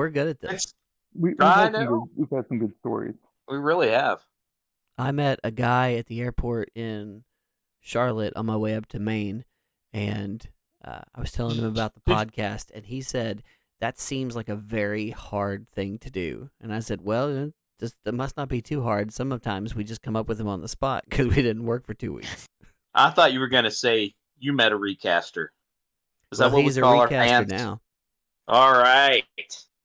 we're good at this. We, we've, I had some know. good, we've had some good stories. we really have. I met a guy at the airport in Charlotte on my way up to Maine, and uh, I was telling him about the podcast, and he said that seems like a very hard thing to do. And I said, well, it just it must not be too hard. Sometimes we just come up with them on the spot because we didn't work for two weeks. I thought you were going to say you met a recaster. Is well, that what he's we a call our recaster fans? now. All right.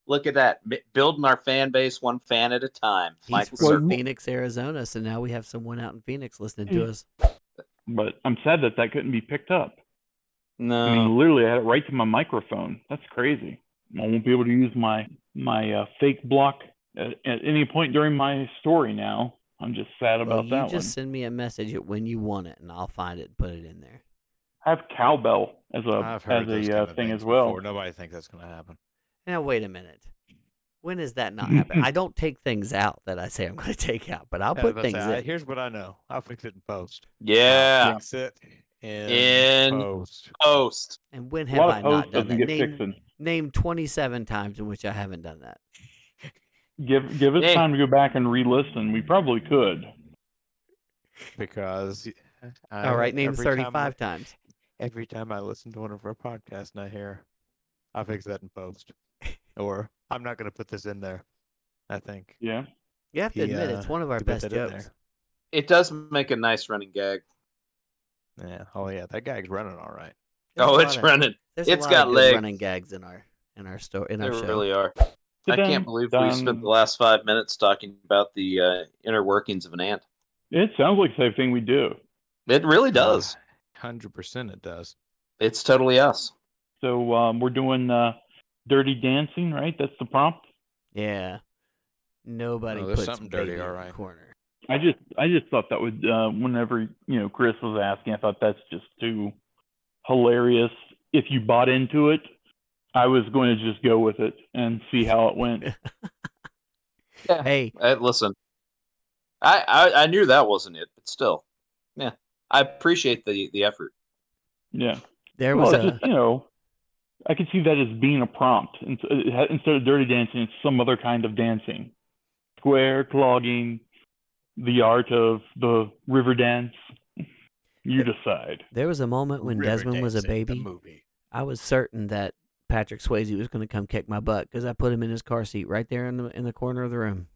Look at that. M- Building our fan base one fan at a time. He's Michael from Well, Phoenix, Arizona, so now we have someone out in Phoenix listening to Mm. us. But I'm sad that that couldn't be picked up. No. I mean, literally, I had it right to my microphone. That's crazy. I won't be able to use my my uh, fake block at, at any point during my story now. I'm just sad Well, about you that just one. send me a message when you want it, and I'll find it and put it in there. I have cowbell as a I've heard as a uh, thing as well. Before. Nobody thinks that's going to happen. Now wait a minute. When does that not happen? I don't take things out that I say I'm going to take out, but I'll Yeah, put was about to things say, in. Here's what I know. I'll fix it in post. I'll yeah. fix it in, In post. Post. And when have I not done that? get Name, name 27 times in which I haven't done that. Give give us Hey. time to go back and re-listen. We probably could. because I, All right, name every time I- 35 times. every time I listen to one of our podcasts and I hear, I'll fix that in post. Or I'm not going to put this in there. I think. Yeah. You have to He, admit, it's uh, one of our best jokes. It does make a nice running gag. Yeah. Oh yeah, that gag's running all right. There's oh, it's of- running. There's a it's lot got of good legs. running gags in our in our store in our There show. really are. I can't believe we spent the last five minutes talking about the uh, inner workings of an ant. It sounds like the same thing we do. It really does. Hundred percent, it does. It's totally us. So um, we're doing uh, Dirty Dancing, right? That's the prompt. Yeah. Nobody Oh, puts something dirty, baby in alright. the corner. I just I just thought that would uh, whenever you know Chris was asking, I thought that's just too hilarious. If you bought into it, I was going to just go with it and see how it went. Hey, Uh, listen, I, I I knew that wasn't it, but still, yeah, I appreciate the the effort. Yeah. there was it's a just, you know, I could see that as being a prompt. And so it ha- Instead of dirty dancing, it's some other kind of dancing. Square, clogging, the art of the river dance. You decide. there was a moment when River Desmond was a baby. movie. I was certain that Patrick Swayze was going to come kick my butt because I put him in his car seat right there in the in the corner of the room.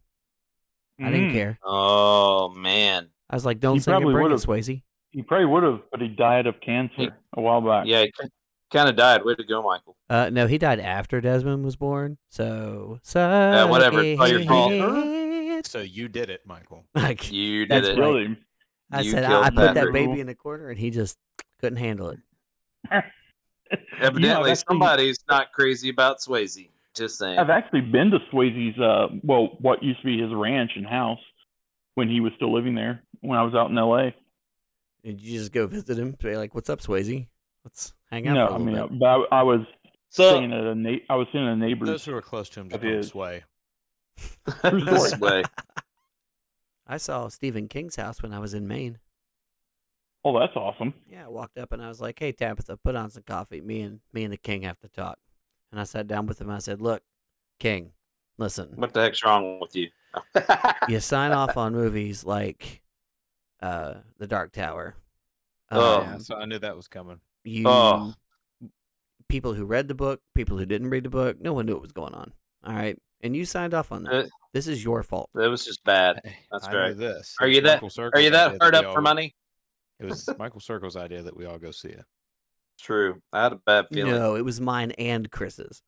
I didn't Mm. care. Oh man, I was like, "Don't He sing and probably bring it, would've. Swayze." He probably would have, but he died of cancer He- a while back. yeah, he kind of died. Way to go, Michael. Uh, no, he died after Desmond was born. So, so Uh, whatever, it's all your fault. So you did it, Michael. Like You did That's it. right. Really? I You said, I, I put that Patrick. baby in the corner, and he just couldn't handle it. Evidently, You know, I've actually- somebody's not crazy about Swayze. Just saying. I've actually been to Swayze's, uh, well, what used to be his ranch and house when he was still living there when I was out in L.A. Did you just go visit him? Say like, "What's up, Swayze? Let's hang out No, for a I mean, bit." but I, I was so staying at a na- I was staying at a neighbor's. Those who are close to him just Of don't his. sway. this way. I saw Stephen King's house when I was in Maine. Oh, that's awesome. Yeah, I walked up and I was like, "Hey, Tabitha, put on some coffee. Me and me and the King have to talk." And I sat down with him. I said, "Look, King, listen. What the heck's wrong with you? You sign off on movies like uh, The Dark Tower. Oh. Yeah, so I knew that was coming. You Oh. people who read the book, people who didn't read the book, no one knew what was going on. All right, and you signed off on that. Uh, this is your fault. That was just bad. That's I knew right. This. Are you that- Michael Are you that idea hard we up for money? It was Michael Circle's idea that we all go see it. True. I had a bad feeling. No, it was mine and Chris's.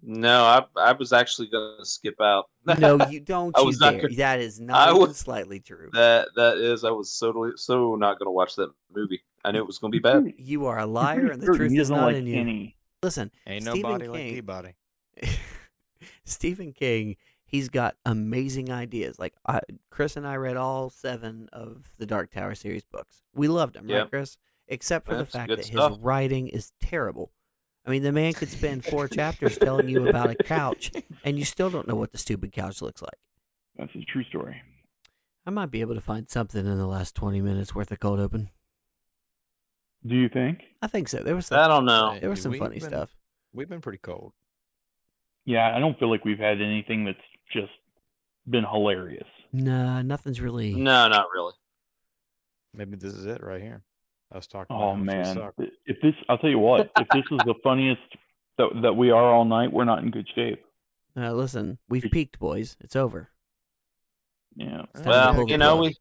No, I I was actually gonna skip out. No, you don't. I you was not dare. gonna- That is not even was- slightly true. that that is, I was so so not gonna watch that movie. I knew it was gonna be bad. You are a I'm liar, and the truth is doesn't like in you. Kenny. Listen, Ain't Stephen nobody like King- Peabody. Stephen King, he's got amazing ideas. Like I, Chris and I read all seven of the Dark Tower series books. We loved them, Yeah. right, Chris? Except for That's the fact that stuff. his writing is terrible. I mean, the man could spend four chapters telling you about a couch, and you still don't know what the stupid couch looks like. That's a true story. I might be able to find something in the last twenty minutes worth of cold open. Do you think? I think so. There was some, I don't know. there was some We've funny been- stuff. We've been pretty cold. Yeah, I don't feel like we've had anything that's just been hilarious. Nah, nothing's really. No, not really. Maybe this is it right here. I was talking. Oh about how much we man, suck. if this, I'll tell you what, if this is the funniest that that we are all night, we're not in good shape. Uh, listen, we've peaked, boys. It's over. Yeah. It's time to pull Well, the you know, plug.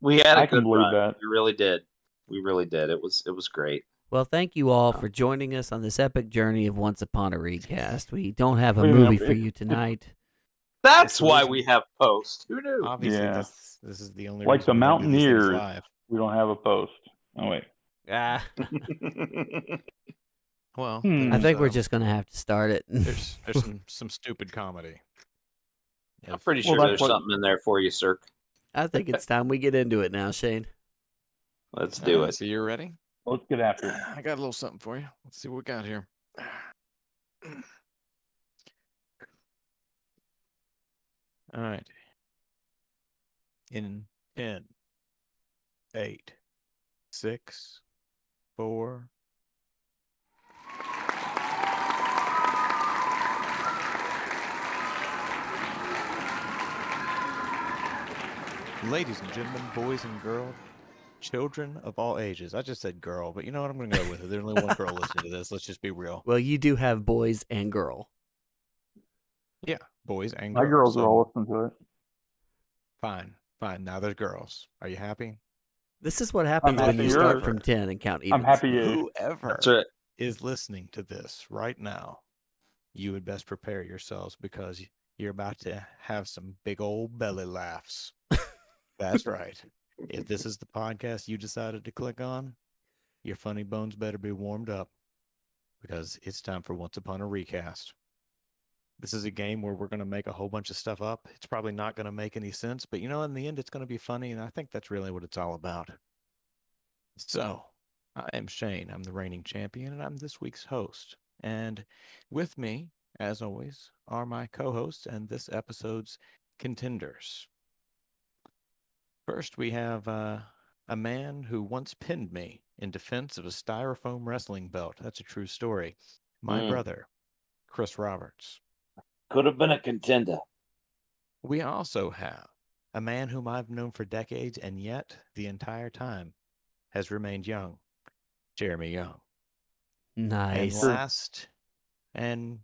we we had a I can good believe run. that. We really did. We really did. It was it was great. Well, thank you all for joining us on this epic journey of Once Upon a Recast. We don't have a Wait a minute, movie for you tonight. That's why we have post. Who knew? Obviously, Yeah. this this is the only Like the we're gonna do these things Mountaineers. We don't have a post. Oh wait. Ah, Well, Hmm. I there's, think we're just gonna have to start it. there's there's some some stupid comedy. I'm pretty sure that's there's what- something in there for you, sir. I think it's time we get into it now, Shane. Let's do Uh, it. So you're ready? Let's get after it. I got a little something for you. Let's see what we got here. All right. In 10, 8, 6, 4. Ladies and gentlemen, boys and girls, children of all ages. I just said girl, but you know what? I'm going to go with it. There's only one girl listening to this. Let's just be real. Well, you do have boys and girl. Yeah, boys and My girls. girls are so all listening to it. Fine, fine. Now there's girls. Are you happy? This is what happens when you start you're- from ten and count evens. I'm happy you. Whoever is listening to this right now, you would best prepare yourselves because you're about to have some big old belly laughs. That's right. If this is the podcast you decided to click on, your funny bones better be warmed up because it's time for Once Upon a Recast. This is a game where we're going to make a whole bunch of stuff up. It's probably not going to make any sense, but you know, in the end, it's going to be funny. And I think that's really what it's all about. So, I am Shane. I'm the reigning champion, and I'm this week's host. And with me, as always, are my co hosts and this episode's contenders. First, we have uh, a man who once pinned me in defense of a styrofoam wrestling belt. That's a true story. My Mm. brother, Chris Roberts. Could have been a contender. We also have a man whom I've known for decades and yet the entire time has remained young, Jeremy Young. Nice. And last, and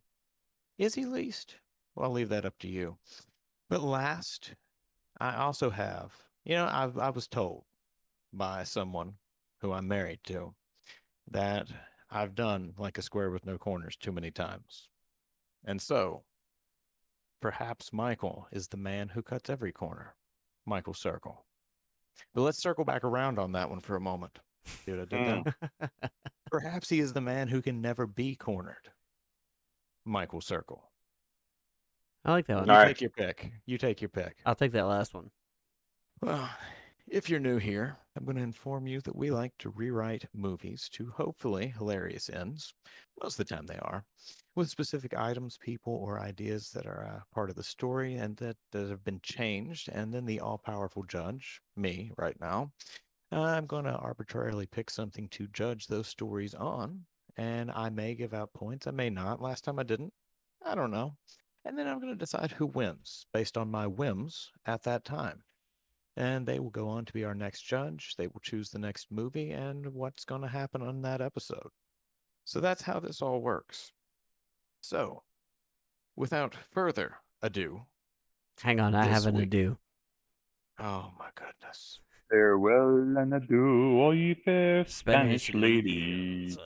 is he least? Well, I'll leave that up to you. But last, I also have, you know, I've, I was told by someone who I'm married to that I've done like a square with no corners too many times. And so, perhaps Michael is the man who cuts every corner, Michael Circle. But let's circle back around on that one for a moment. See what I did there? Perhaps he is the man who can never be cornered. Michael Circle. I like that one. You All right. take your pick. You take your pick. I'll take that last one. Well, if you're new here, I'm going to inform you that we like to rewrite movies to hopefully hilarious ends. Most of the time they are, with specific items, people, or ideas that are uh, part of the story and that, that have been changed. And then the all powerful judge, me right now, I'm going to arbitrarily pick something to judge those stories on. And I may give out points, I may not. Last time I didn't. I don't know. And then I'm going to decide who wins based on my whims at that time and they will go on to be our next judge. They will choose the next movie and what's going to happen on that episode. So that's how this all works. So, without further ado, Hang on, I have an week. ado. oh my goodness. Farewell and adieu, all ye fair Spanish Spanish ladies.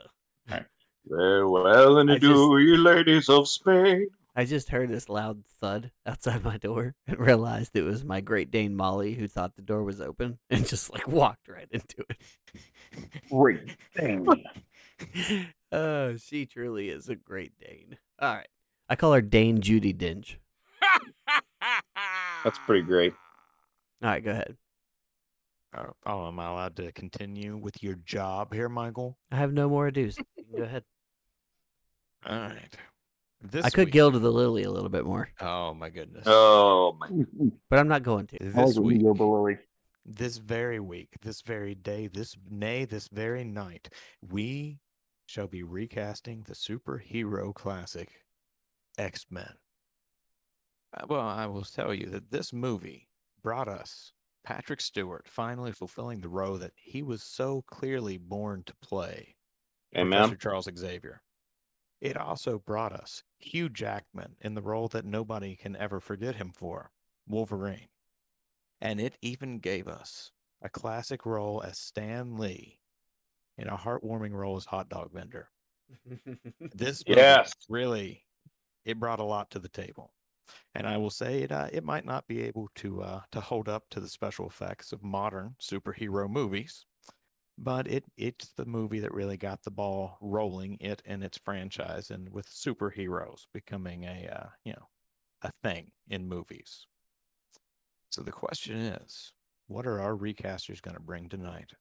Farewell and I adieu, you ladies of Spain. I just heard this loud thud outside my door and realized it was my Great Dane Molly who thought the door was open and just like walked right into it. Great Dane. oh, she truly is a Great Dane. All right. I call her Dane Judy Dinge. That's pretty great. All right, go ahead. Uh, oh, am I allowed to continue with your job here, Michael? I have no more ados. You Go ahead. All right. This I could week- gild the lily a little bit more, Oh my goodness. Oh my! but I'm not going to. I like This week, go Lily. this very week, this very day, this nay, this very night, we shall be recasting the superhero classic X Men. Uh, Well, I will tell you that this movie brought us Patrick Stewart finally fulfilling the role that he was so clearly born to play. Amen. Professor Charles Xavier. It also brought us Hugh Jackman in the role that nobody can ever forget him for, Wolverine. And it even gave us a classic role as Stan Lee in a heartwarming role as hot dog vendor. This Yes. really it brought a lot to the table. And I will say it uh, it might not be able to uh, to hold up to the special effects of modern superhero movies, but it it's the movie that really got the ball rolling. It and its franchise, and with superheroes becoming a uh, you know a thing in movies. So the question is, what are our recasters going to bring tonight?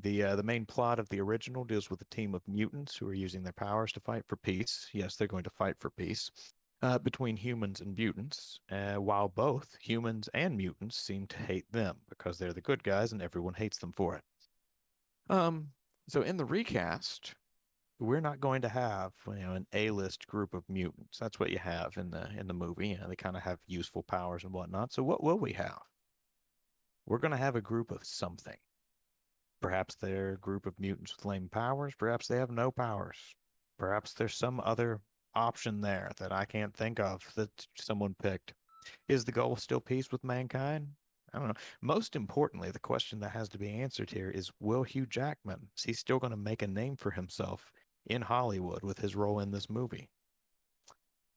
The uh, the main plot of the original deals with a team of mutants who are using their powers to fight for peace. Yes, they're going to fight for peace uh, between humans and mutants, uh, while both humans and mutants seem to hate them because they're the good guys and everyone hates them for it. Um, so in the recast, we're not going to have you know an A-list group of mutants. That's what you have in the in the movie. You know, they kind of have useful powers and whatnot. So what will we have? We're going to have a group of something. Perhaps they're a group of mutants with lame powers. Perhaps they have no powers. Perhaps there's some other option there that I can't think of that someone picked. Is the goal still peace with mankind? I don't know. Most importantly, the question that has to be answered here is will Hugh Jackman, is he still going to make a name for himself in Hollywood with his role in this movie?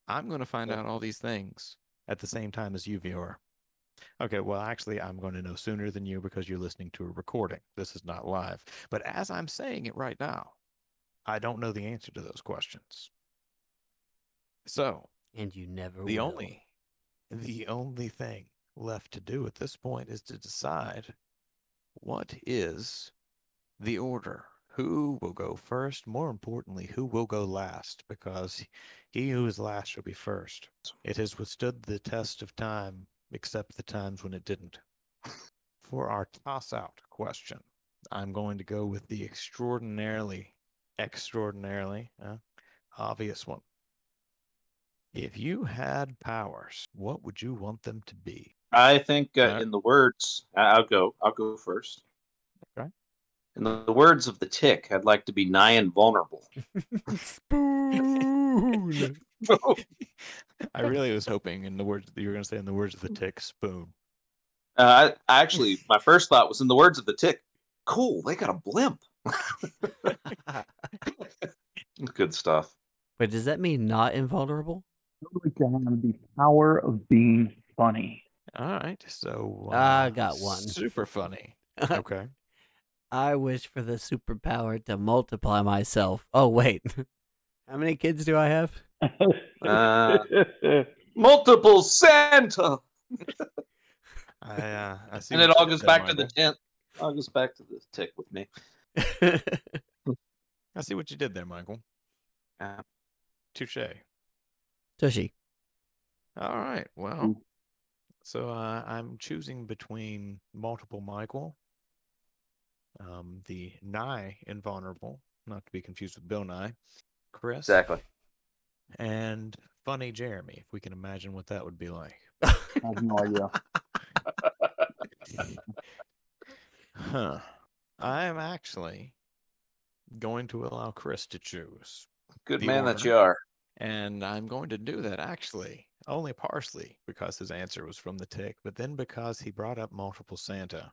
I'm going to find out all these things at the same time as you, viewer. Okay, well, actually, I'm going to know sooner than you because you're listening to a recording. This is not live. But as I'm saying it right now, I don't know the answer to those questions. So, and you never the will. only the only thing left to do at this point is to decide what is the order. Who will go first? More importantly who will go last? Because he who is last shall be first. It has withstood the test of time except the times when it didn't. For our toss out question i'm going to go with the extraordinarily extraordinarily uh, obvious one. If you had powers, what would you want them to be? I think, uh, Alright. in the words, I- I'll go. I'll go first. Okay. In the, the words of the tick, I'd like to be nigh invulnerable. Spoon. I really was hoping in the words you were going to say in the words of the tick spoon. Uh, I, I actually, my first thought was in the words of the tick. Cool, they got a blimp. Good stuff. Wait, does that mean not invulnerable? I would like to have the power of being funny. All right, so uh, I got one. Super funny. Okay. I wish for the superpower to multiply myself. Oh wait, how many kids do I have? Uh, Multiple Santa, I uh, I see. and it all goes back to the Michael. tent. All goes back to the tick with me. I see what you did there, Michael. Yeah. Touche. Tushy. All right. Well, Mm. So uh, I'm choosing between multiple Michael, um, the Nye invulnerable, not to be confused with Bill Nye, Chris, Exactly. and funny Jeremy. If we can imagine what that would be like. I have no idea. Huh. I'm actually going to allow Chris to choose. Good The man that order. you are. And I'm going to do that actually only partially because his answer was from the tick, but then because he brought up multiple Santa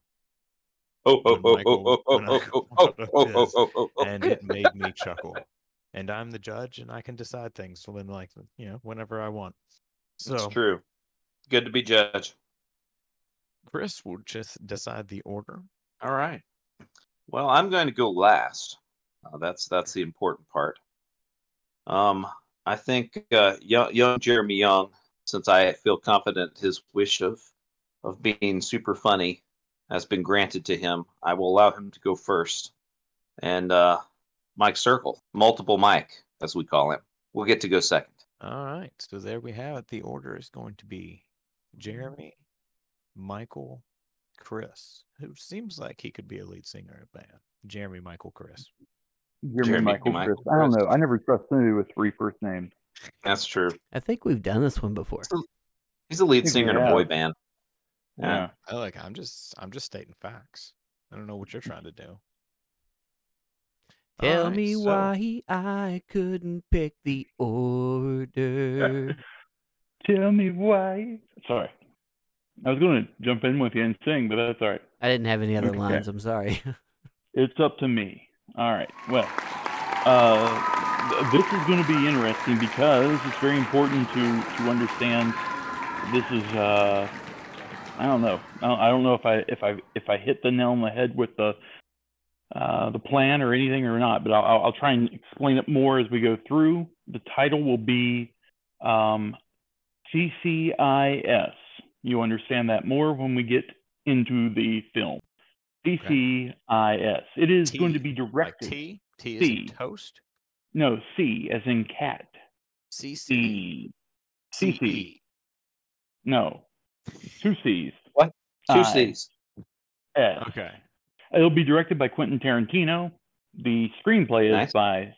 Oh, oh, oh, oh, oh, oh, oh, oh, oh, oh, oh, oh, oh. and it made me chuckle. And I'm the judge and I can decide things when like you know, whenever I want. So It's true. Good to be judge. Chris will just decide the order. All right. Well, I'm going to go last. Uh, that's that's the important part. Um, I think uh, young, young Jeremy Young, since I feel confident his wish of of being super funny has been granted to him, I will allow him to go first. And uh, Mike Circle, multiple Mike, as we call him, will get to go second. All right. So there we have it. The order is going to be Jeremy, Michael, Chris, who seems like he could be a lead singer in a band. Jeremy, Michael, Chris. Jeremy, Jeremy Michael, Michael Chris. I don't know. I never trust somebody with three first names. That's true. I think we've done this one before. He's a lead think singer in a boy band. Yeah. I like. I'm just. I'm just stating facts. I don't know what you're trying to do. Tell Alright, me so- why I couldn't pick the order. Tell me why. Sorry. I was going to jump in with you and sing, but that's all right. I didn't have any other Okay. lines. I'm sorry. It's up to me. All right. Well, uh, this is going to be interesting because it's very important to to understand. This is uh, I don't know. I don't, know if I if I if I hit the nail on the head with the uh, the plan or anything or not, but I'll, I'll try and explain it more as we go through. The title will be um, CCIS. You understand that more when we get into the film. CCIS. It is going to T, be Like directed. T. T is in C. toast. No, C as in cat. C C C. C CC. No. Two C's. What? Two I. C's. S. Okay. It'll be directed by Quentin Tarantino. The screenplay is Nice. by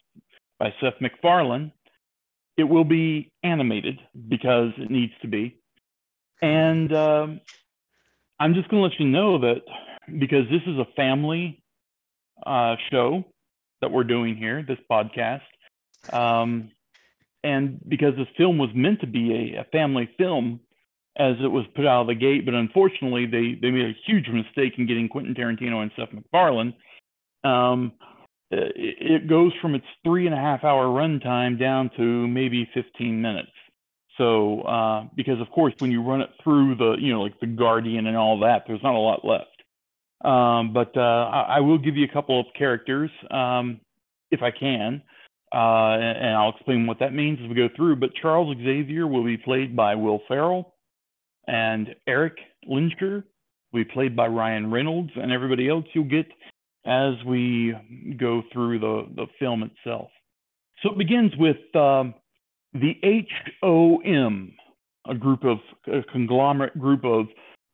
by Seth MacFarlane. It will be animated because it needs to be. And um, I'm just going to let you know that because this is a family uh, show that we're doing here, this podcast, um, and because this film was meant to be a, a family film as it was put out of the gate, but unfortunately they, they made a huge mistake in getting Quentin Tarantino and Seth MacFarlane. Um, it, it goes from its three and a half hour runtime down to maybe 15 minutes. So, uh, because of course, when you run it through the, you know, like the Guardian and all that, there's not a lot left. Um, but uh, I, I will give you a couple of characters um, if I can, uh, and, and I'll explain what that means as we go through. But Charles Xavier will be played by Will Ferrell, and Eric Lehnsherr will be played by Ryan Reynolds, and everybody else you'll get as we go through the, the film itself. So it begins with um, the HOM, a group of a conglomerate group of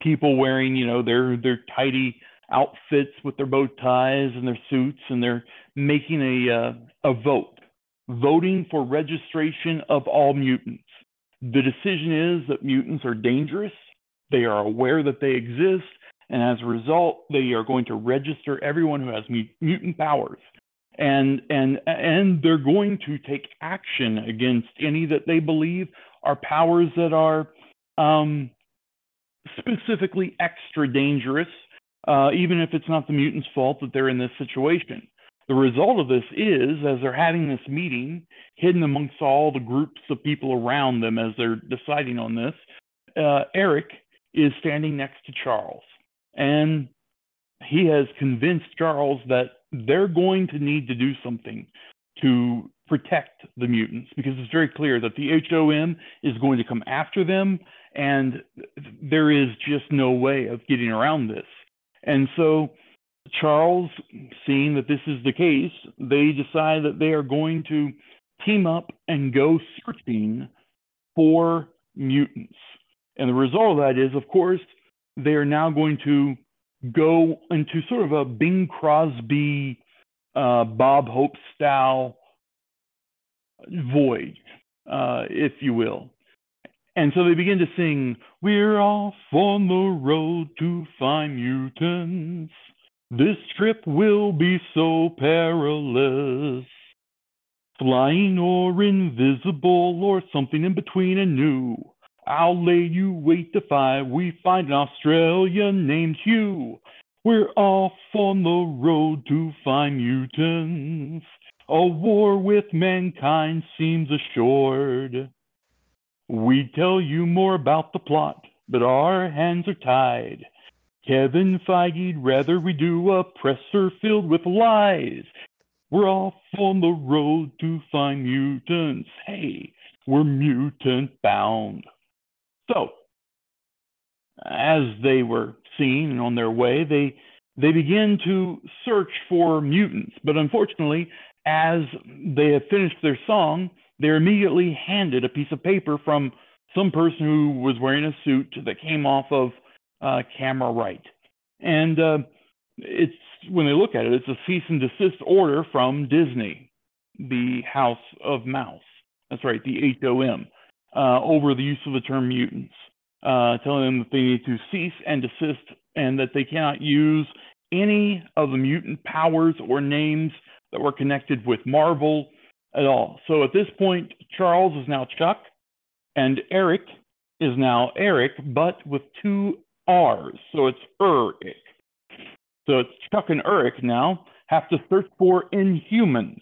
people wearing, you know, their their tidy outfits with their bow ties and their suits, and they're making a uh, a vote, voting for registration of all mutants. The decision is that mutants are dangerous. They are aware that they exist, and as a result, they are going to register everyone who has mutant powers. And and and they're going to take action against any that they believe are powers that are um, specifically extra dangerous, uh, even if it's not the mutant's fault that they're in this situation. The result of this is, as they're having this meeting, hidden amongst all the groups of people around them as they're deciding on this, uh, Eric is standing next to Charles. And he has convinced Charles that they're going to need to do something to protect the mutants because it's very clear that the HOM is going to come after them and there is just no way of getting around this. And so Charles, seeing that this is the case, they decide that they are going to team up and go searching for mutants. And the result of that is, of course, they are now going to go into sort of a Bing Crosby, uh, Bob Hope style void, uh, if you will. And so they begin to sing, We're off on the road to find mutants. This trip will be so perilous. Flying or invisible or something in between and new. I'll lay you wait to find we find an Australian named Hugh. We're off on the road to find mutants. A war with mankind seems assured. We'd tell you more about the plot, but our hands are tied. Kevin Feige'd rather we do a presser filled with lies. We're off on the road to find mutants. Hey, we're mutant bound. So, as they were seen on their way, they they begin to search for mutants. But unfortunately, as they have finished their song, they're immediately handed a piece of paper from some person who was wearing a suit that came off of uh, camera right. And uh, it's when they look at it, it's a cease and desist order from Disney, the House of Mouse, That's right, the HOM, uh, over the use of the term mutants, uh, telling them that they need to cease and desist and that they cannot use any of the mutant powers or names that were connected with Marvel at all. So at this point, Charles is now Chuck, and Eric is now Eric, but with two R's. So it's Eric. So it's Chuck and Eric now have to search for Inhumans.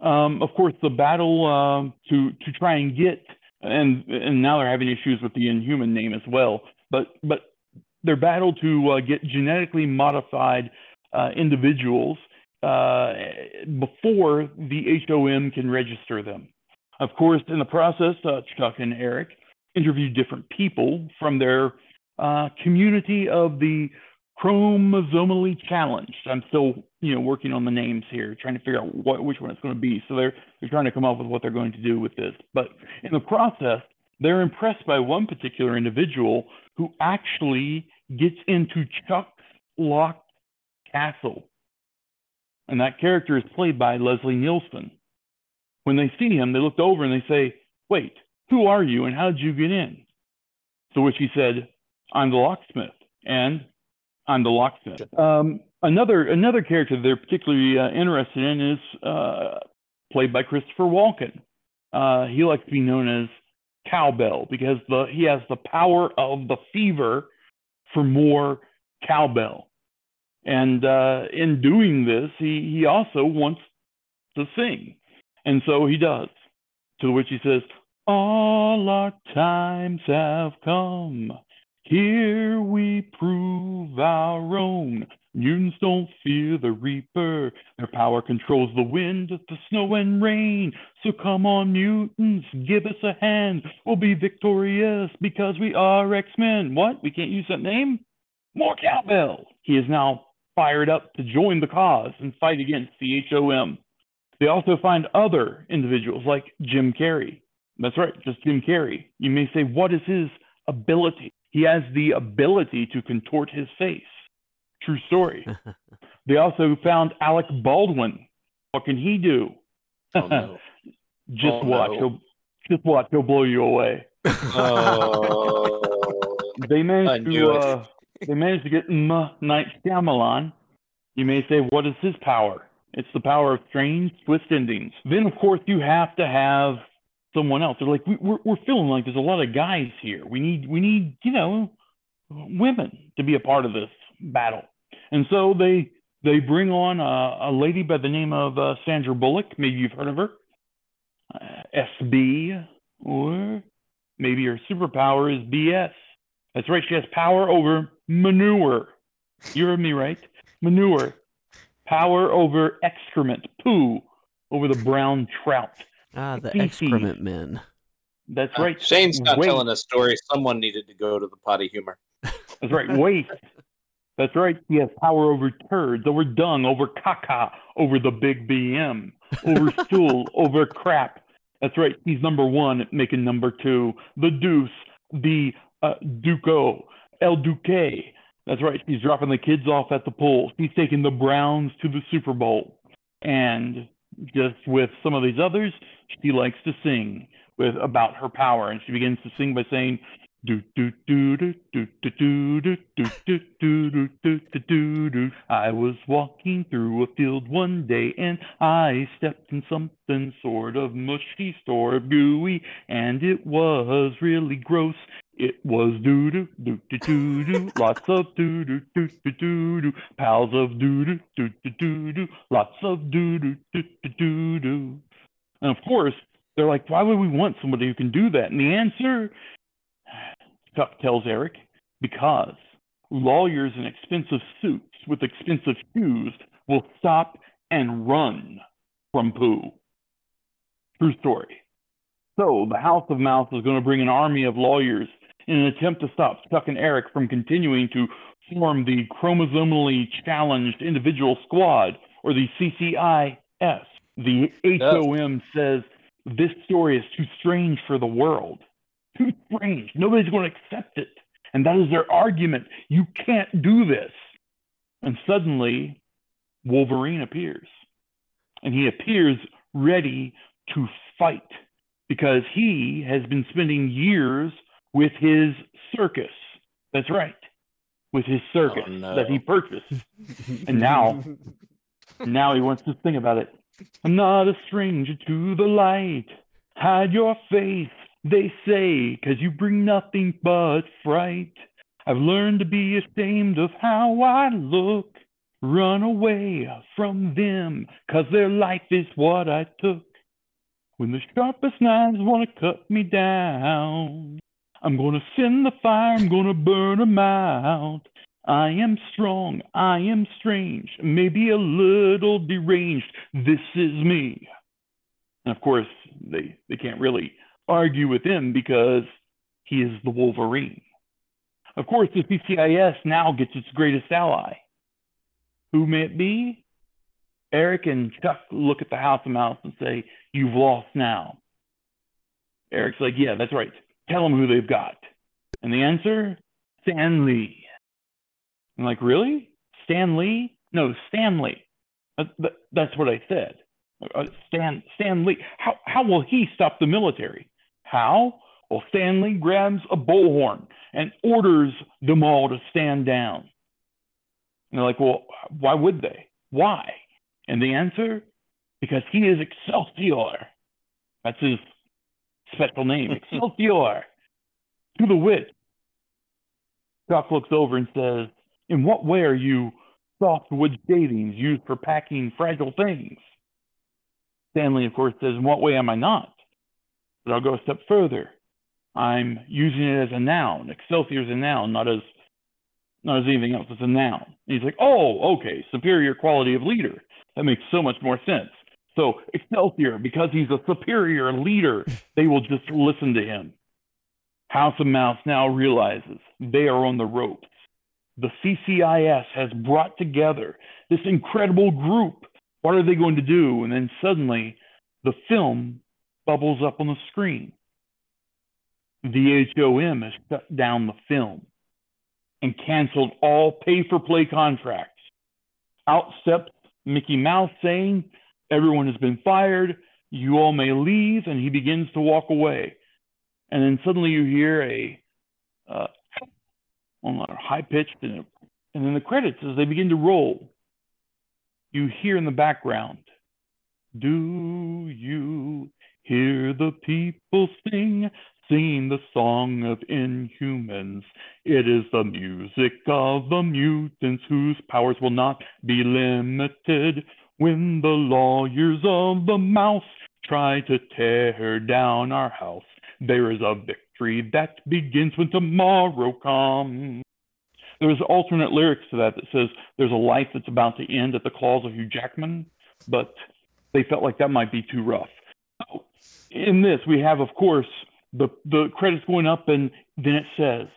Um, of course, the battle uh, to to try and get and and now they're having issues with the Inhuman name as well. But but their battle to uh, get genetically modified uh, individuals uh, before the HOM can register them. Of course, in the process, uh, Chuck and Eric interviewed different people from their uh, community of the chromosomally challenged. I'm still, you know, working on the names here, trying to figure out what which one it's going to be. So they're they're trying to come up with what they're going to do with this. But in the process, they're impressed by one particular individual who actually gets into Chuck's locked castle. And that character is played by Leslie Nielsen. When they see him, they look over and they say, Wait, who are you and how did you get in? To which he said, I'm the locksmith. And I'm the locksmith. Um, another another character they're particularly uh, interested in is uh, played by Christopher Walken. Uh, he likes to be known as Cowbell because the he has the power of the fever for more cowbell. And uh, in doing this, he, he also wants to sing. And so he does. To which he says, All our times have come. Here we prove our own. Mutants don't fear the Reaper. Their power controls the wind, the snow, and rain. So come on, mutants, give us a hand. We'll be victorious because we are X Men. What? We can't use that name? More cowbell. He is now fired up to join the cause and fight against the HOM. They also find other individuals like Jim Carrey. That's right, just Jim Carrey. You may say, what is his ability? He has the ability to contort his face. True story. they also found Alec Baldwin. What can he do? Oh, no. just Oh, watch. no. He'll just watch. He'll blow you away. Oh. They I managed knew to uh, they managed to get M Night Shyamalan. You may say, what is his power? It's the power of strange twist endings. Then, of course, you have to have someone else. They're like, we, we're we're feeling like there's a lot of guys here. We need we need you know women to be a part of this battle. And so they they bring on a, a lady by the name of uh, Sandra Bullock. Maybe you've heard of her. Uh, SB, or maybe her superpower is BS. That's right. She has power over manure. You heard me right. Manure. Power over excrement, poo, over the brown trout. ah, the Feces. excrement men. That's right. Shane's not Wait. telling a story. Someone needed to go to the potty humor. That's right. Waste. That's right. He has power over turds, over dung, over caca, over the big BM, over stool, over crap. That's right. He's number one making number two. The deuce, the uh, Duco, El Duque. That's right. He's dropping the kids off at the pool. He's taking the Browns to the Super Bowl. And just with some of these others, she likes to sing with about her power. And she begins to sing by saying, do do do do do do do do do do do do do do do. I was walking through a field one day and I stepped in something sort of mushy, sort of gooey, and it was really gross. It was doo doo doo doo doo doo, lots of doo doo doo doo doo doo, pals of doo doo doo doo doo doo, lots of doo doo doo doo doo. And of course, they're like, why would we want somebody who can do that? And the answer Chuck tells Eric, because lawyers in expensive suits with expensive shoes will stop and run from poo. True story. So the House of Mouse is going to bring an army of lawyers in an attempt to stop Chuck and Eric from continuing to form the chromosomally challenged individual squad, or the CCIS. The HOM says this story is too strange for the world. Too strange. Nobody's going to accept it. And that is their argument. You can't do this. And suddenly, Wolverine appears. And he appears ready to fight because he has been spending years with his circus. That's right, with his oh, circus no. that he purchased. And now- Now he wants to sing about it. I'm not a stranger to the light. Hide your face, they say, 'cause you bring nothing but fright. I've learned to be ashamed of how I look. Run away from them, 'cause their life is what I took. When the sharpest knives want to cut me down, I'm gonna send the fire, I'm gonna burn 'em out. I am strong, I am strange, maybe a little deranged. This is me. And of course, they, they can't really argue with him because he is the Wolverine. Of course, the CCIS now gets its greatest ally. Who may it be? Eric and Chuck look at the House of Mouse and say, You've lost now. Eric's like, Yeah, that's right. Tell them who they've got. And the answer? Stan Lee. I'm like, really? Stan Lee? No, Stanley. That, that, that's what I said. Uh, Stan, Stan Lee. How, how will he stop the military? How? Well, Stanley grabs a bullhorn and orders them all to stand down. And they're like, well, why would they? Why? And the answer? Because he is Excelsior. That's his special name, Excelsior. to the wit. Doc looks over and says, in what way are you softwood shavings used for packing fragile things? Stanley, of course, says, In what way am I not? But I'll go a step further. I'm using it as a noun. Excelsior is a noun, not as not as anything else. It's a noun. And he's like, oh, okay, superior quality of leader. That makes so much more sense. So Excelsior, because he's a superior leader, they will just listen to him. House of Mouse now realizes they are on the ropes the CCIS has brought together this incredible group. What are they going to do? And then suddenly the film bubbles up on the screen. The HOM has shut down the film and canceled all pay for play contracts. Out steps Mickey Mouse saying, Everyone has been fired. You all may leave. And he begins to walk away. And then suddenly you hear a uh, high pitched and, and then the credits as they begin to roll you hear in the background do you hear the people sing singing the song of inhumans it is the music of the mutants whose powers will not be limited when the lawyers of the mouse try to tear down our house there is a victory that begins when tomorrow comes. There's alternate lyrics to that that says there's a life that's about to end at the claws of Hugh Jackman, but they felt like that might be too rough. In this, we have, of course, the, the credits going up, and then it says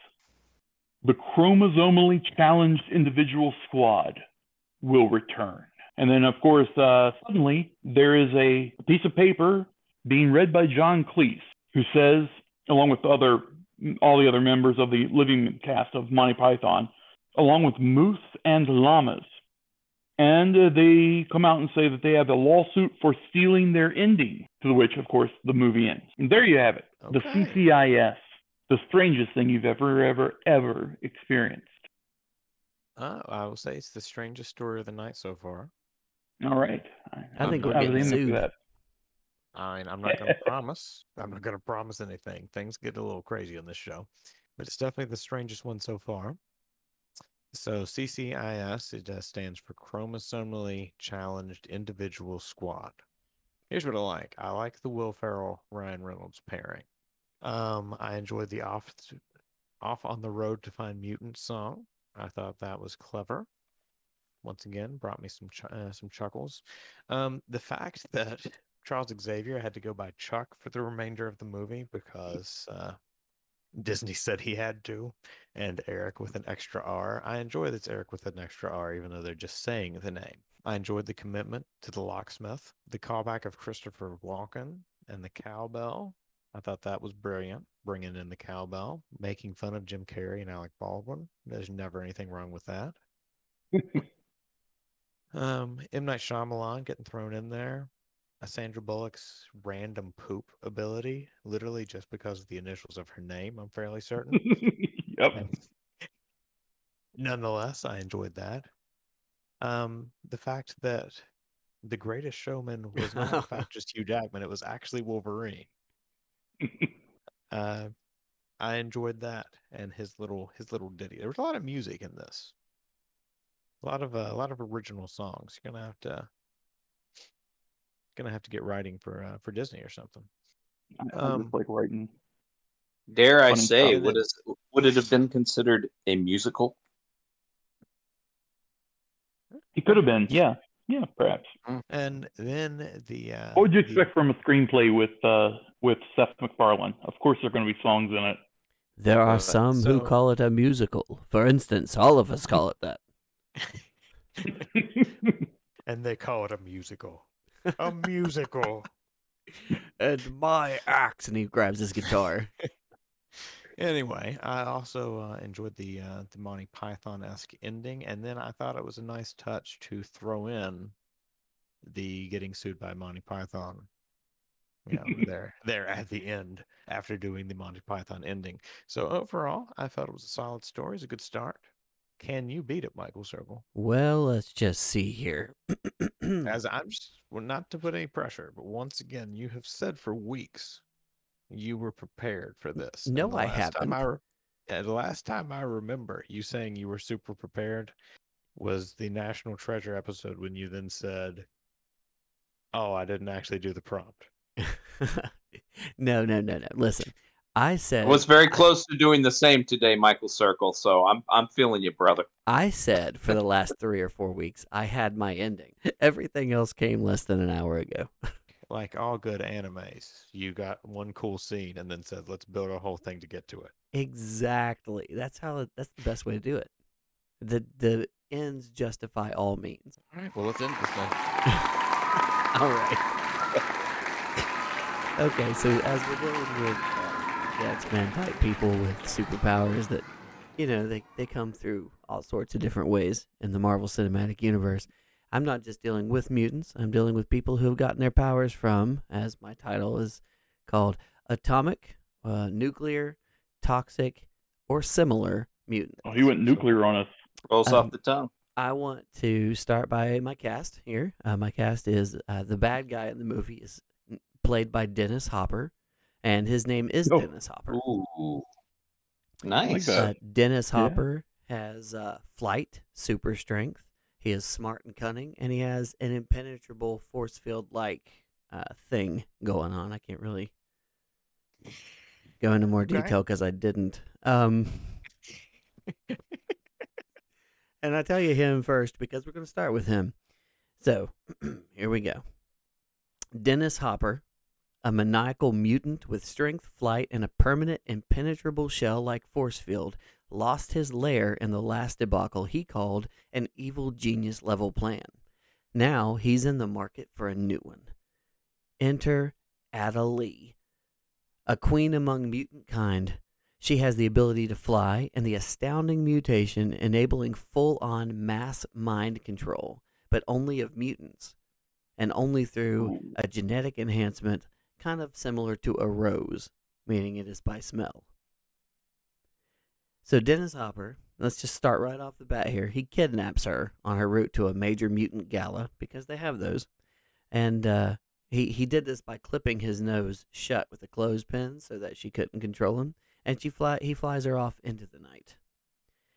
the chromosomally challenged individual squad will return. And then, of course, uh, suddenly there is a piece of paper being read by John Cleese, who says, along with other all the other members of the living cast of Monty Python, along with moose and llamas. And uh, they come out and say that they have a lawsuit for stealing their ending, to which, of course, the movie ends. And there you have it the Okay. CCIS, the strangest thing you've ever, ever, ever experienced. Uh, I will say it's the strangest story of the night so far. All right. I think we're I was getting aiming sued. that. I mean, I'm not going to promise. I'm not going to promise anything. Things get a little crazy on this show, but it's definitely the strangest one so far. So CCIS it uh, stands for Chromosomally Challenged Individual Squad. Here's what I like. I like the Will Ferrell Ryan Reynolds pairing. Um, I enjoyed the off off on the road to find mutants song. I thought that was clever. Once again, brought me some ch- uh, some chuckles. Um, the fact that Charles Xavier had to go by Chuck for the remainder of the movie because uh, Disney said he had to, and Eric with an extra R. I enjoy that it's Eric with an extra R, even though they're just saying the name. I enjoyed the commitment to the locksmith, the callback of Christopher Walken, and the cowbell. I thought that was brilliant, bringing in the cowbell, making fun of Jim Carrey and Alec Baldwin. There's never anything wrong with that. um, M Night Shyamalan getting thrown in there. A Sandra Bullock's random poop ability, literally just because of the initials of her name. I'm fairly certain. yep. And Nonetheless, I enjoyed that. Um, the fact that the greatest showman was not in fact just Hugh Jackman, it was actually Wolverine. Uh, I enjoyed that and his little his little ditty. There was a lot of music in this. A lot of uh, a lot of original songs. You're gonna have to gonna have to get writing for uh, for Disney or something. Um, just like writing. Dare I say, stuff. would, is, would it have been considered a musical? It could have been, yeah, yeah, perhaps. And then the uh, What would you the- expect from a screenplay with uh with Seth MacFarlane? Of course, there are going to be songs in it. There are some who call it a musical. For instance, all of us call it that. and they call it a musical. A musical. And my axe, and he grabs his guitar. Anyway, I also uh, enjoyed the uh, the Monty Python esque ending, and then I thought it was a nice touch to throw in the getting sued by Monty Python. You know, there there at the end after doing the Monty Python ending. So overall, I felt it was a solid story. It's a good start. Can you beat it, Michael Circle? Well, let's just see here. As I'm just well, not to put any pressure, but once again, you have said for weeks you were prepared for this. No, I time I haven't. re- the last time I remember you saying you were super prepared was the National Treasure episode when you then said, "Oh, I didn't actually do the prompt." no, no, no, no. Listen, I said I was very close to doing the same today, Michael Circle. So I'm I'm feeling you, brother. I said for the last three or four weeks I had my ending. Everything else came less than an hour ago. Like all good animes, you got one cool scene and then said, "Let's build a whole thing to get to it." Exactly. That's how. it- That's the best way to do it. The the ends justify all means. All right, well, let's end this then. all right. okay, so as we're dealing with uh, the X-Men type people with superpowers that, you know, they they come through all sorts of different ways in the Marvel Cinematic Universe. I'm not just dealing with mutants. I'm dealing with people who have gotten their powers from, as my title is called, atomic, uh, nuclear, toxic, or similar mutants. Oh, he went nuclear on us. Rolls Um, off the tongue. I want to start by my cast here. Uh, my cast is uh, the bad guy in the movie is played by Dennis Hopper, and his name is Oh. Dennis Hopper. Ooh, nice. that. Uh, Dennis Yeah. Hopper has uh, flight, super strength. He is smart and cunning, and he has an impenetrable force field like uh, thing going on. I can't really go into more detail because I didn't. Um, and I tell you him first because we're going to start with him. So here we go. Dennis Hopper, a maniacal mutant with strength, flight, and a permanent impenetrable shell like force field, lost his lair in the last debacle he called an evil genius level plan. Now he's in the market for a new one. Enter Ada Lee, a queen among mutant kind. She has the ability to fly and the astounding mutation enabling full on mass mind control, but only of mutants, and only through hmm. a genetic enhancement kind of similar to a rose, meaning it is by smell. So Dennis Hopper, let's just start right off the bat here. He kidnaps her on her route to a major mutant gala because they have those, and uh, he he did this by clipping his nose shut with a clothespin so that she couldn't control him, and she fly he flies her off into the night.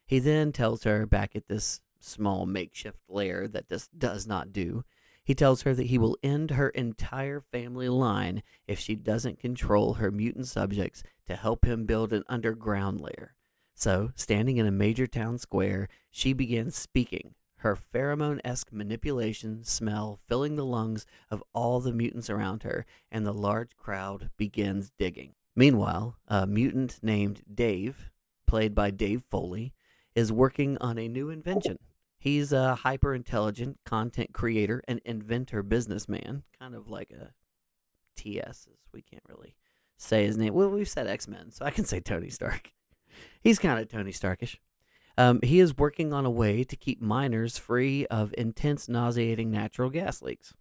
He then tells her back at this small makeshift lair that this does not do. He tells her that he will end her entire family line if she doesn't control her mutant subjects to help him build an underground lair. So, standing in a major town square, she begins speaking, her pheromone esque manipulation smell filling the lungs of all the mutants around her, and the large crowd begins digging. Meanwhile, a mutant named Dave, played by Dave Foley, is working on a new invention. He's a hyper intelligent content creator and inventor businessman, kind of like a TS, as we can't really say his name. Well, we've said X Men, so I can say Tony Stark. He's kind of Tony Starkish. Um, he is working on a way to keep miners free of intense, nauseating natural gas leaks.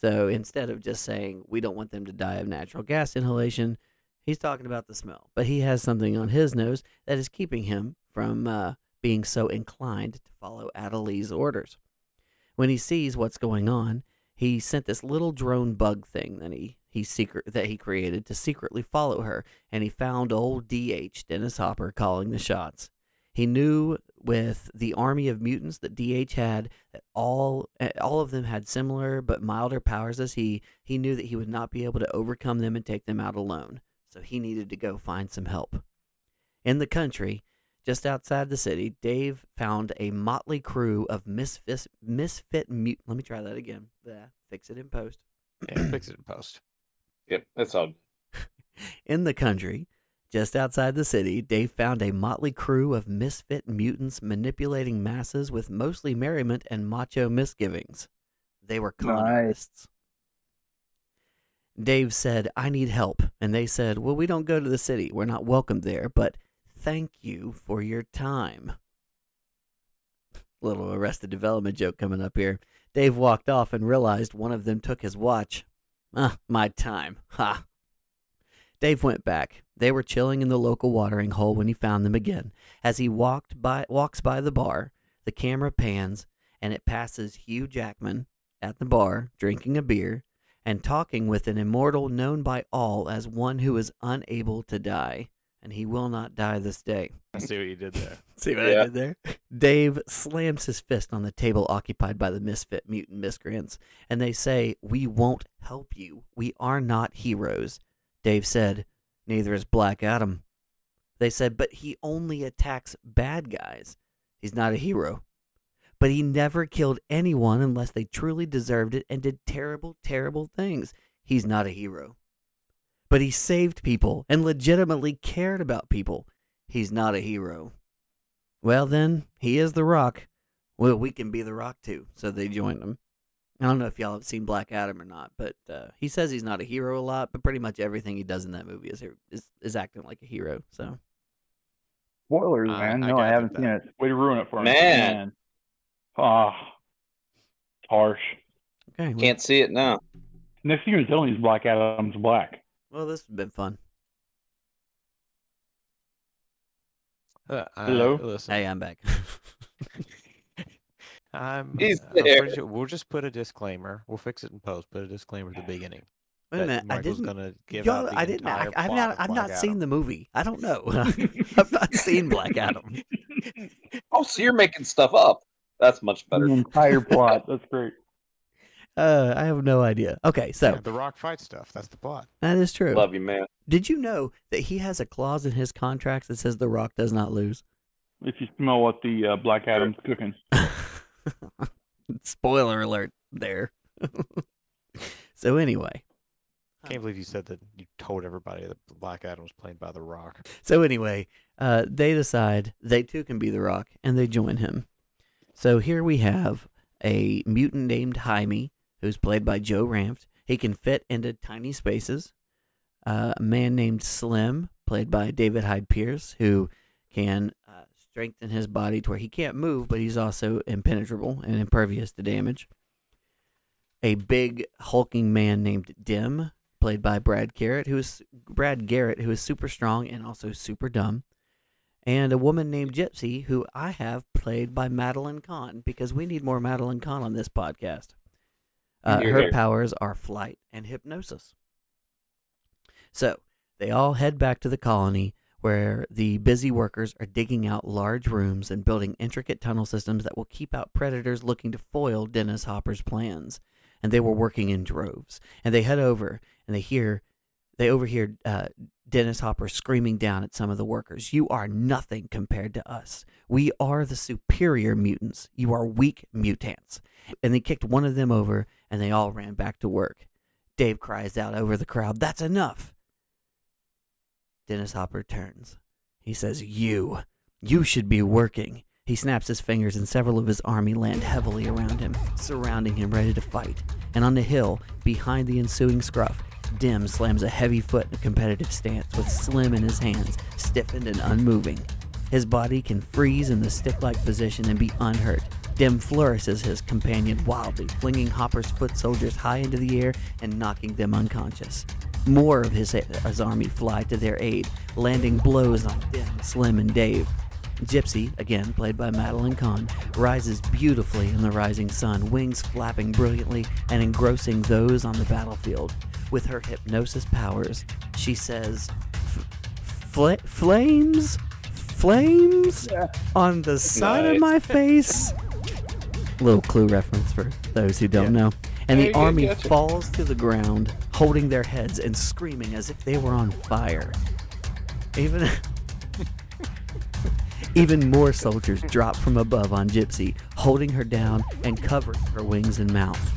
So instead of just saying we don't want them to die of natural gas inhalation, he's talking about the smell. But he has something on his nose that is keeping him from uh, being so inclined to follow Ada Lee's orders. When he sees what's going on, he sent this little drone bug thing that he he secret that he created to secretly follow her, and he found old DH Dennis Hopper calling the shots. He knew with the army of mutants that DH had that all eh, all of them had similar but milder powers as he. He knew that he would not be able to overcome them and take them out alone, so he needed to go find some help. In the country, just outside the city, Dave found a motley crew of misfit, misfit mut. Let me try that again. Yeah, fix it in post. Yeah, fix it in post. Yep, that's all. In the country, just outside the city, Dave found a motley crew of misfit mutants manipulating masses with mostly merriment and macho misgivings. They were con Nice. Dave said, I need help. And they said, Well, we don't go to the city. We're not welcome there, but thank you for your time. Little arrested development joke coming up here. Dave walked off and realized one of them took his watch. Ah, my time. Ha. Dave went back. They were chilling in the local watering hole when he found them again. As he walked by walks by the bar, the camera pans and it passes Hugh Jackman at the bar drinking a beer and talking with an immortal known by all as one who is unable to die, and he will not die this day. I see what you did there. See what Yeah. I did there? Dave slams his fist on the table occupied by the misfit mutant miscreants, and they say, We won't help you. We are not heroes. Dave said, Neither is Black Adam. They said, But he only attacks bad guys. He's not a hero. But he never killed anyone unless they truly deserved it and did terrible, terrible things. He's not a hero. But he saved people and legitimately cared about people. He's not a hero. Well, then, he is the Rock. Well, we can be the Rock too. So they joined him. I don't know if y'all have seen Black Adam or not, but uh, he says he's not a hero a lot, but pretty much everything he does in that movie is is, is acting like a hero. So Spoilers, Uh, man. I No, I, gathered haven't seen that. it. Way to ruin it for me. Man. Ah, harsh. okay, well, Can't see it now. Next thing you're telling me is Black Adam's black. Well, this has been fun. Uh, I- Hello? listen, Hey, I'm back. I'm, He's I'm there. sure- we'll just put a disclaimer. We'll fix it in post. Put a disclaimer at the beginning. Wait a that minute, I Michael's didn't. gonna give y'all, out the I didn't. I, I've not. I've Black not seen the movie. I don't know. I've not seen Black Adam. Oh, so you're making stuff up. That's much better. The entire plot. That's great. Uh, I have no idea. Okay, so Yeah, the Rock fight stuff. That's the plot. that is true. Love you, man. Did you know that he has a clause in his contracts that says The Rock does not lose? If you smell what the uh, Black Adam's cooking. Spoiler alert there. so anyway, I Can't believe you said that. You told everybody that Black Adam was played by The Rock. so anyway, uh, they decide they too can be the Rock, and they join him. So here we have a mutant named Jaime, who's played by Joe Ranft. He can fit into tiny spaces. Uh, a man named Slim, played by David Hyde Pierce, who can uh, strengthen his body to where he can't move, but he's also impenetrable and impervious to damage. A big hulking man named Dim, played by Brad Garrett, who is Brad Garrett, who is super strong and also super dumb, and a woman named Gypsy, who I have played by Madeline Kahn, because we need more Madeline Kahn on this podcast. Uh, her hear. powers are flight and hypnosis. So they all head back to the colony where the busy workers are digging out large rooms and building intricate tunnel systems that will keep out predators looking to foil Dennis Hopper's plans. And they were working in droves. And they head over and they hear, they overhear uh, Dennis Hopper screaming down at some of the workers You are nothing compared to us. We are the superior mutants. You are weak mutants. And they kicked one of them over and they all ran back to work. Dave cries out over the crowd, That's enough. Dennis Hopper turns. He says, You. You should be working. He snaps his fingers, and several of his army land heavily around him, surrounding him, ready to fight. And on the hill, behind the ensuing scruff, Dim slams a heavy foot in a competitive stance with Slim in his hands, stiffened and unmoving. His body can freeze in the stick like position and be unhurt, Dim flourishes his companion wildly, flinging Hopper's foot soldiers high into the air and knocking them unconscious. More of his, his army fly to their aid, landing blows on Dim, Slim, and Dave. Gypsy, again played by Madeline Kahn, rises beautifully in the rising sun, wings flapping brilliantly and engrossing those on the battlefield. With her hypnosis powers, she says, "F- fla- Flames? Flames? On the side of my face? Little clue reference for those who don't know. And the army gotcha. falls to the ground, holding their heads and screaming as if they were on fire. Even. Even more soldiers drop from above on Gypsy, holding her down and covering her wings and mouth.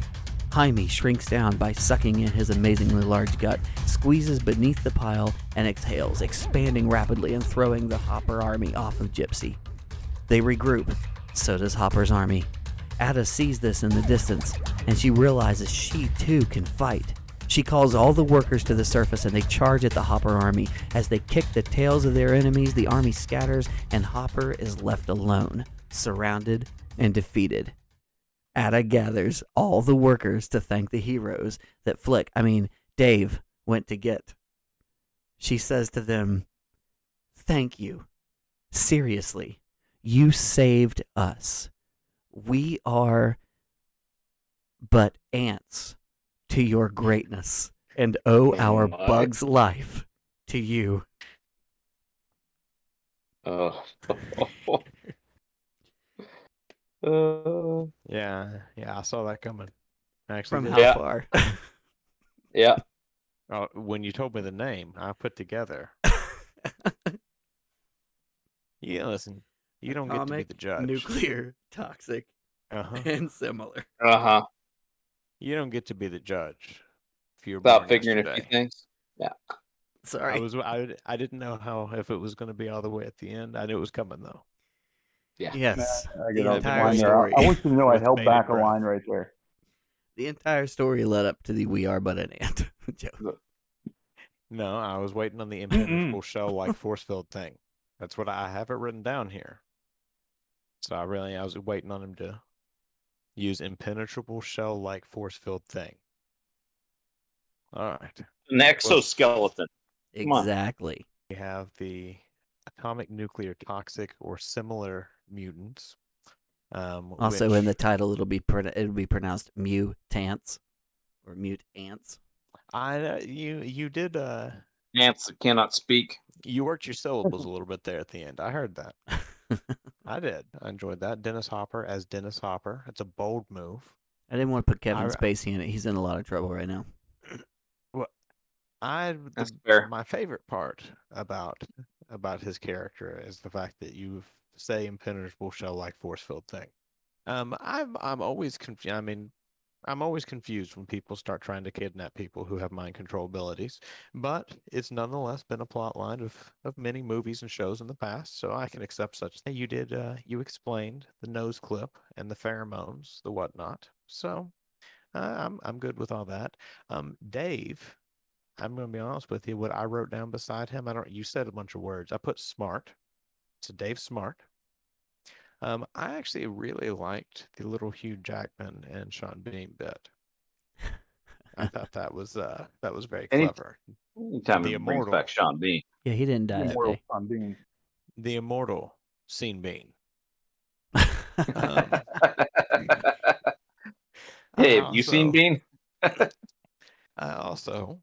Jaime shrinks down by sucking in his amazingly large gut, squeezes beneath the pile, and exhales, expanding rapidly and throwing the Hopper army off of Gypsy. They regroup. So does Hopper's army. Ada sees this in the distance, and she realizes she too can fight. She calls all the workers to the surface and they charge at the Hopper army. As they kick the tails of their enemies, the army scatters and Hopper is left alone, surrounded and defeated. Ada gathers all the workers to thank the heroes that Flick, I mean, Dave, went to get. She says to them, Thank you. Seriously, you saved us. We are but ants to your greatness and owe Oh our my. bug's life to you. Oh. uh, Yeah, yeah, I saw that coming. I Actually, From how Yeah. far? yeah. Oh, when you told me the name, I put together. Yeah, listen, you don't get to be the judge. Nuclear, toxic, Uh-huh. and similar. Uh huh. You don't get to be the judge. If you're About born figuring a few yesterday. things. Sorry. I was I, I didn't know how if it was going to be all the way at the end. I knew it was coming though. Yeah. yes. I the get off the entire line there. story. I, I want you to know I held back a breath. line right there. The entire story led up to the "We Are But an Ant" joke. No, I was waiting on the impenetrable shell like force field thing. That's what I have it written down here. So I really I was waiting on him to use impenetrable shell like force field thing. All right. An exoskeleton. Come. Exactly. We have the atomic nuclear toxic or similar mutants. Um, Also, in the title, it'll be pro- it'll be pronounced mutants or mute ants. I uh, you you did uh Ants that cannot speak. you worked your syllables a little bit there at the end. I heard that. I did. I enjoyed that. Dennis Hopper as Dennis Hopper. It's a bold move. I didn't want to put Kevin I- Spacey in it. He's in a lot of trouble right now. Well, I That's the- fair. my favorite part about about his character is the fact that you say impenetrable shell like force field thing. Um, I'm I'm always confused. I mean, I'm always confused when people start trying to kidnap people who have mind control abilities, but it's nonetheless been a plot line of of many movies and shows in the past, so I can accept such. You did. Uh, you explained the nose clip and the pheromones, the whatnot. So. Uh, I'm I'm good with all that. Um, Dave, I'm going to be honest with you. What I wrote down beside him, I don't. You said a bunch of words. I put smart. So Dave Smart. Um, I actually really liked the little Hugh Jackman and Sean Bean bit. I thought that was uh that was very Any- clever. Anytime The it brings immortal. back Sean Bean. Yeah, he didn't die that Immortal day. Sean Bean. The immortal Scene Bean. hey, I have you seen Bean? I also,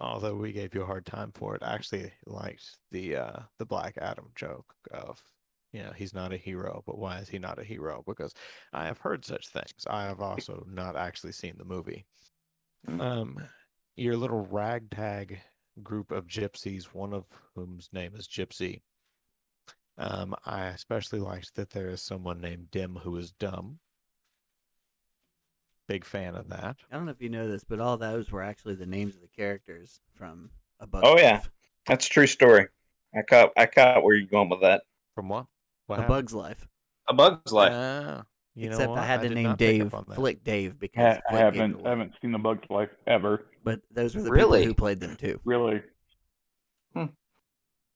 although we gave you a hard time for it, I actually liked the uh the Black Adam joke of you know he's not a hero, but why is he not a hero? Because I have heard such things. I have also not actually seen the movie. Mm. Um, your little ragtag group of gypsies, one of whom's name is Gypsy. Um, I especially liked that there is someone named Dim who is dumb. Big fan of that. I don't know if you know this, but all those were actually the names of the characters from above Oh, yeah. That's a true story. I caught I caught where you're going with that. From what? What A happened? Bug's Life. A Bug's Life. You Except what? I had to did name Dave up on that. Flick Dave because I, I Flick gave haven't away. haven't seen the Bug's Life ever. But those were the Really? people who played them too. Really.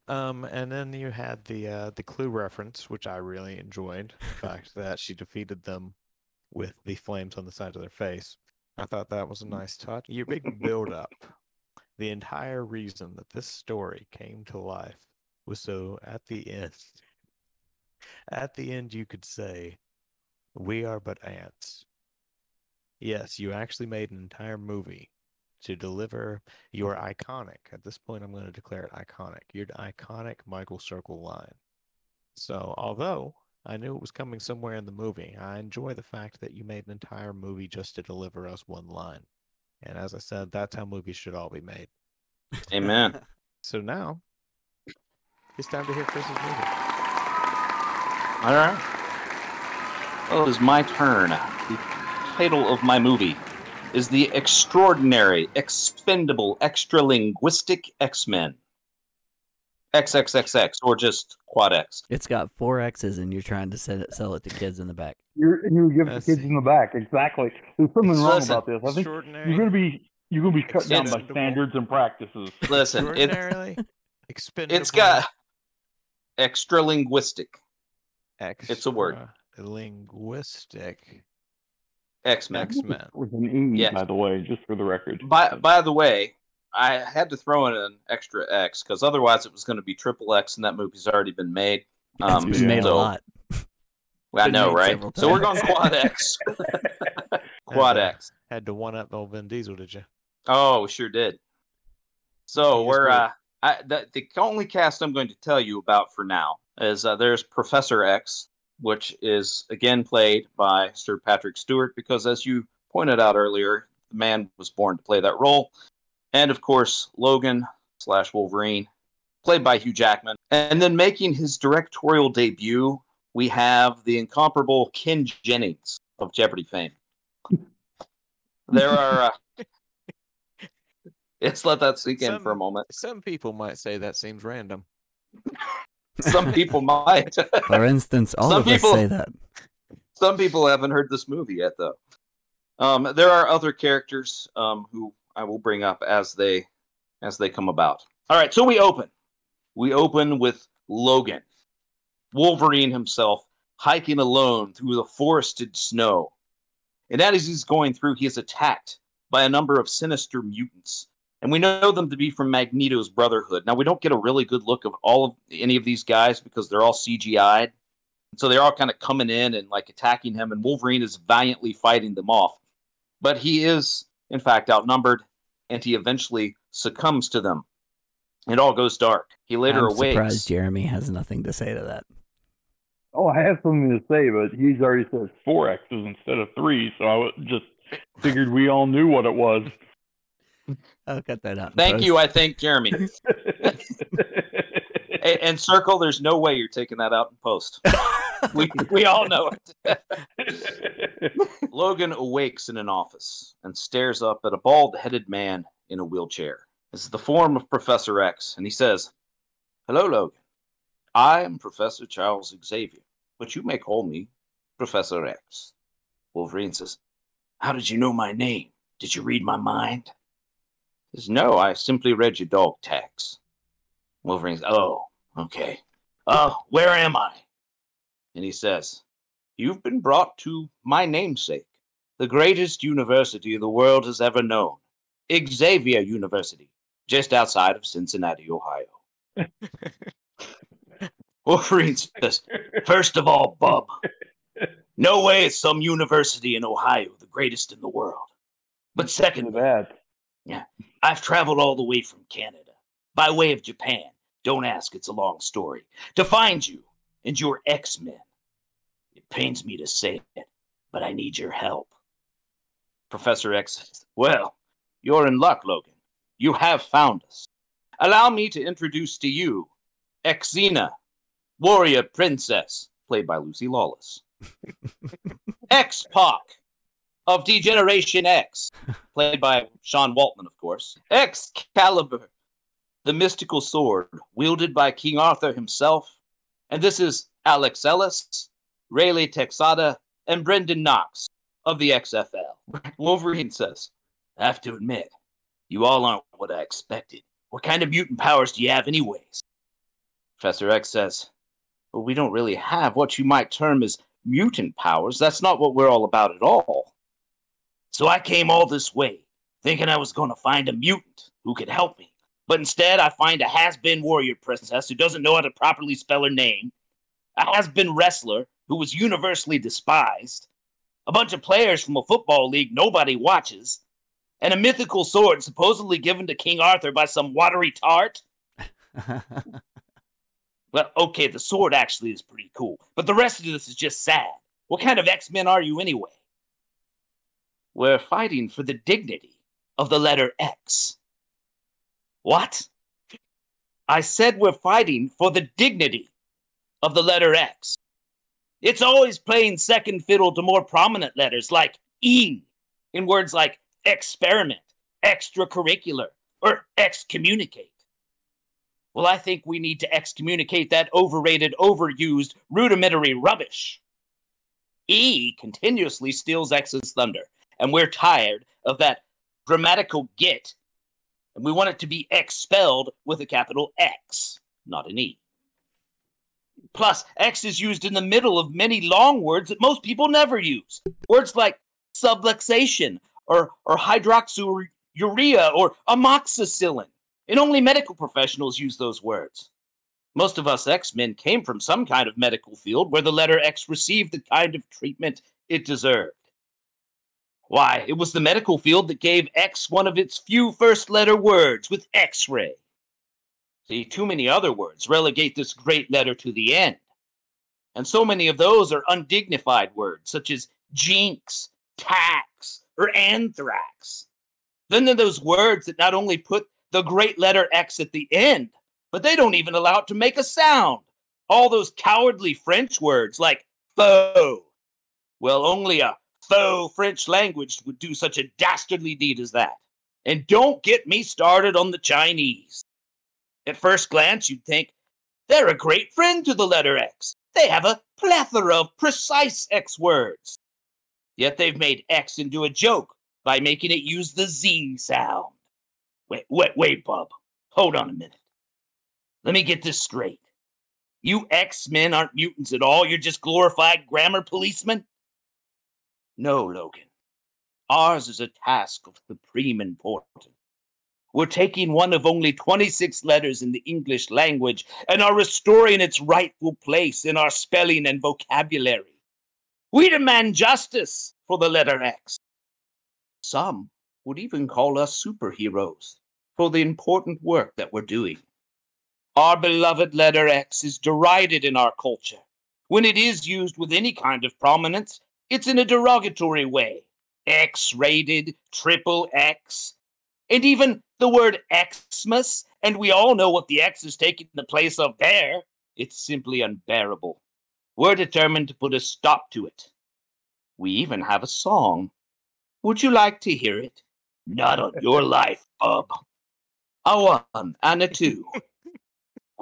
Um, and then you had the uh, the clue reference, which I really enjoyed. The fact that she defeated them with the flames on the side of their face. I thought that was a nice touch. Your big build up. The entire reason that this story came to life was so at the end, at the end, you could say, "We are but ants." Yes, you actually made an entire movie to deliver your iconic. At this point, I'm going to declare it iconic. Your iconic Michael Circle line. So, although I knew it was coming somewhere in the movie, I enjoy the fact that you made an entire movie just to deliver us one line. And as I said, that's how movies should all be made. Amen. So now it's time to hear Chris's movie. All right. Well, it is my turn. The title of my movie is The Extraordinary, Expendable, Extralinguistic X Men. XXXX, or just Quad X. It's got four X's, and you're trying to sell it, sell it to kids in the back. You're you give it Let's to kids see. in the back. Exactly. There's something wrong Listen, about this. I think Extraordinary. you're gonna be you're gonna be cut down by standards and practices. Listen, it, Extraordinarily expendable. it's got extralinguistic it's a word. Linguistic X Men. X Men. With an E, Yes. by the way, just for the record. By by the way, I had to throw in an extra X because otherwise it was going to be triple X, and that movie's already been made. It's Um, been made a so- lot. I know, right? So we're going. Quad X. Quad Okay. X. Had to one up the old Vin Diesel, did you? Oh, we sure did. So He we're uh, I, the, the only cast I'm going to tell you about for now is uh, there's Professor X, which is again played by Sir Patrick Stewart, because as you pointed out earlier, the man was born to play that role, and of course Logan slash Wolverine, played by Hugh Jackman, and then making his directorial debut, we have the incomparable Ken Jennings of Jeopardy fame. There are. Uh, let's let that sink in for a moment. Some people might say that seems random. Some people might. For instance, all Some of us say that. Some people haven't heard this movie yet, though. Um, there are other characters um, who I will bring up as they as they come about. All right, so we open. We open with Logan, Wolverine himself, hiking alone through the forested snow. And as he's going through, he is attacked by a number of sinister mutants. And we know them to be from Magneto's Brotherhood. Now, we don't get a really good look of all of any of these guys because they're all CGI'd. So they're all kind of coming in and like attacking him, and Wolverine is valiantly fighting them off. But he is, in fact, outnumbered, and he eventually succumbs to them. It all goes dark. He later I'm awakes. surprised Jeremy has nothing to say to that. Oh, I have something to say, but he's already said four X's instead of three, so I wa- just figured we all knew what it was. I'll cut that out. Thank post. you, I think, Jeremy. A- and Circle, there's no way you're taking that out in post. we we all know it. Logan awakes in an office and stares up at a bald-headed man in a wheelchair. This is the form of Professor X, and he says, "Hello, Logan. I am Professor Charles Xavier, but you may call me Professor X." Wolverine says, "How did you know my name? Did you read my mind?" Says, "No, I simply read your dog tags." Wolverine says, "Oh, okay. Uh, where am I?" And he says, You've been brought to my namesake, the greatest university the world has ever known, Xavier University, just outside of Cincinnati, Ohio. Wolverine says, First of all, bub, no way it's some university in Ohio, the greatest in the world. But second, that. I've traveled all the way from Canada, by way of Japan. Don't ask, it's a long story. To find you and your X Men. It pains me to say it, but I need your help. Professor X says, Well, you're in luck, Logan. You have found us. Allow me to introduce to you Xena, warrior princess, played by Lucy Lawless. X Pac of D-Generation X, played by Sean Waltman, of course. Excalibur, the mystical sword wielded by King Arthur himself. And this is Alex Ellis, Raleigh Texada, and Brendan Knox of the XFL. Wolverine says, I have to admit, you all aren't what I expected. What kind of mutant powers do you have, anyways? Professor X says, Well, we don't really have what you might term as mutant powers. That's not what we're all about at all. So I came all this way, thinking I was going to find a mutant who could help me. But instead, I find a has been warrior princess who doesn't know how to properly spell her name, a has been wrestler who was universally despised, a bunch of players from a football league nobody watches, and a mythical sword supposedly given to King Arthur by some watery tart. Well, okay, the sword actually is pretty cool, but the rest of this is just sad. What kind of X Men are you anyway? We're fighting for the dignity of the letter X. What? I said we're fighting for the dignity of the letter X. It's always playing second fiddle to more prominent letters like E in words like experiment, extracurricular, or excommunicate. Well, I think we need to excommunicate that overrated, overused, rudimentary rubbish. E continuously steals X's thunder, and we're tired of that grammatical git, and we want it to be expelled with a capital X, not an E. Plus, X is used in the middle of many long words that most people never use. Words like subluxation or, or hydroxyurea or amoxicillin. And only medical professionals use those words. Most of us X Men came from some kind of medical field where the letter X received the kind of treatment it deserved. Why, it was the medical field that gave X one of its few first letter words with X ray. See, too many other words relegate this great letter to the end. And so many of those are undignified words, such as jinx, tax, or anthrax. Then there are those words that not only put the great letter X at the end, but they don't even allow it to make a sound. All those cowardly French words like faux. Well, only a faux French language would do such a dastardly deed as that. And don't get me started on the Chinese. At first glance, you'd think they're a great friend to the letter X. They have a plethora of precise X words. Yet they've made X into a joke by making it use the Z sound. Wait, wait, wait, Bub. Hold on a minute. Let me get this straight. You X Men aren't mutants at all. You're just glorified grammar policemen? No, Logan. Ours is a task of supreme importance. We're taking one of only 26 letters in the English language and are restoring its rightful place in our spelling and vocabulary. We demand justice for the letter X. Some would even call us superheroes for the important work that we're doing. Our beloved letter X is derided in our culture. When it is used with any kind of prominence, it's in a derogatory way. X rated, triple X, and even the word Xmas, and we all know what the X is taking the place of there. It's simply unbearable. We're determined to put a stop to it. We even have a song. Would you like to hear it? Not on your life, bub. A one and a two.